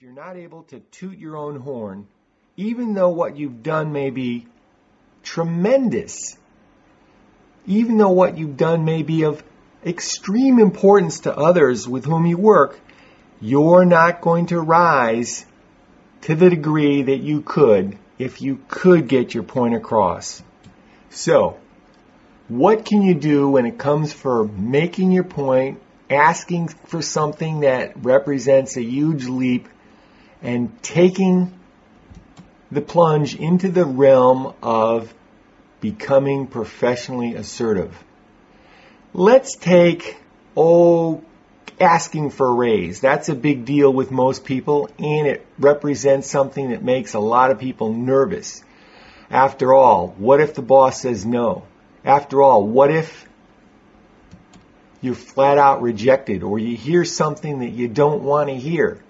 if you're not able to toot your own horn, even though what you've done may be tremendous, even though what you've done may be of extreme importance to others with whom you work, you're not going to rise to the degree that you could if you could get your point across. So, what can you do when it comes for making your point, asking for something that represents a huge leap, and taking the plunge into the realm of becoming professionally assertive? Let's take, oh, asking for a raise. That's a big deal with most people, and it represents something that makes a lot of people nervous. After all, what if the boss says no? After all, what if you're flat out rejected or you hear something that you don't want to hear?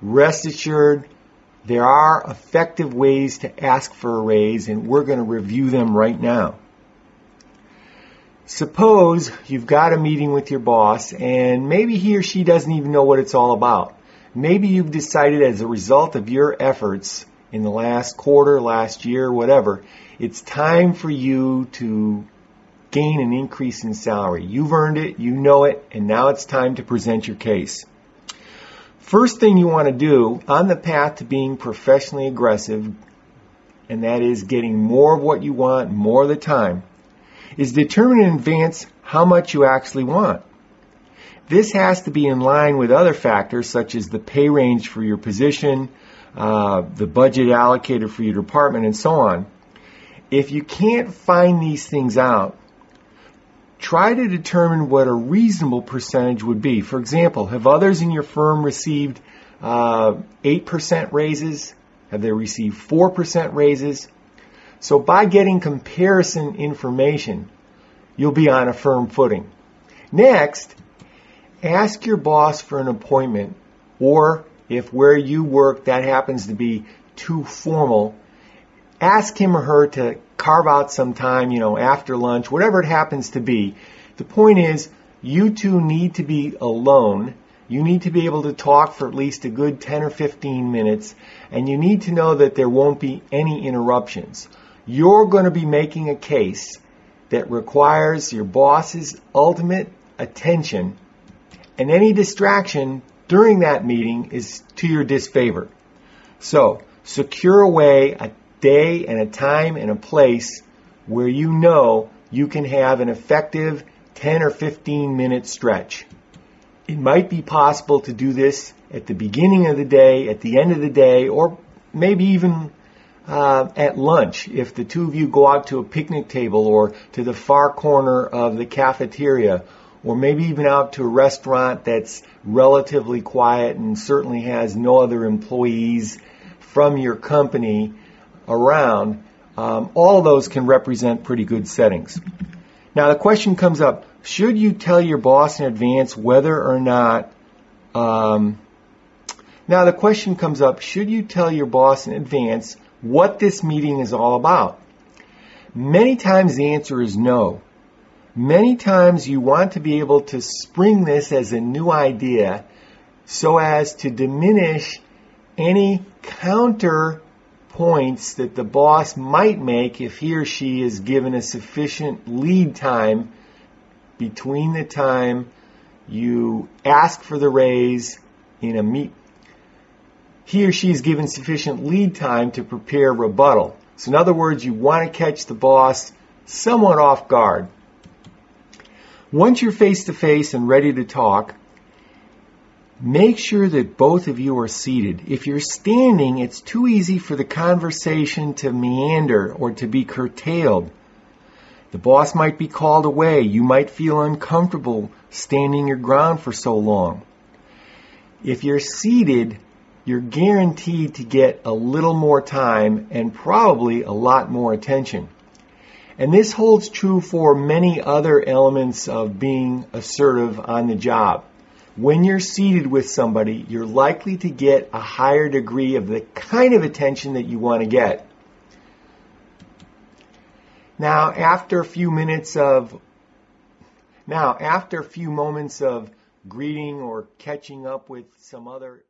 Rest assured, there are effective ways to ask for a raise, and we're going to review them right now. Suppose you've got a meeting with your boss, and maybe he or she doesn't even know what it's all about. Maybe you've decided as a result of your efforts in the last quarter, last year, whatever, it's time for you to gain an increase in salary. You've earned it, you know it, and now it's time to present your case. First thing you want to do on the path to being professionally aggressive, and that is getting more of what you want more of the time, is determine in advance how much you actually want. This has to be in line with other factors such as the pay range for your position, uh, the budget allocated for your department, and so on. If you can't find these things out, try to determine what a reasonable percentage would be. For example, have others in your firm received uh, 8% raises? Have they received 4% raises? So by getting comparison information, you'll be on a firm footing. Next, ask your boss for an appointment or if where you work that happens to be too formal, ask him or her to carve out some time, you know, after lunch, whatever it happens to be. The point is, you two need to be alone. You need to be able to talk for at least a good 10 or 15 minutes, and you need to know that there won't be any interruptions. You're going to be making a case that requires your boss's ultimate attention, and any distraction during that meeting is to your disfavor. So, secure away a day and a time and a place where you know you can have an effective 10 or 15 minute stretch. It might be possible to do this at the beginning of the day, at the end of the day, or maybe even uh, at lunch if the two of you go out to a picnic table or to the far corner of the cafeteria or maybe even out to a restaurant that's relatively quiet and certainly has no other employees from your company around, um, all those can represent pretty good settings. Now the question comes up, should you tell your boss in advance whether or not, um, now the question comes up, should you tell your boss in advance what this meeting is all about? Many times the answer is no. Many times you want to be able to spring this as a new idea so as to diminish any counter points that the boss might make if he or she is given a sufficient lead time between the time you ask for the raise in a meet. He or she is given sufficient lead time to prepare rebuttal. So in other words, you want to catch the boss somewhat off guard. Once you're face to face and ready to talk, make sure that both of you are seated. If you're standing, it's too easy for the conversation to meander or to be curtailed. The boss might be called away. You might feel uncomfortable standing your ground for so long. If you're seated, you're guaranteed to get a little more time and probably a lot more attention. And this holds true for many other elements of being assertive on the job. When you're seated with somebody, you're likely to get a higher degree of the kind of attention that you want to get. Now, after a few minutes of now, after a few moments of greeting or catching up with some other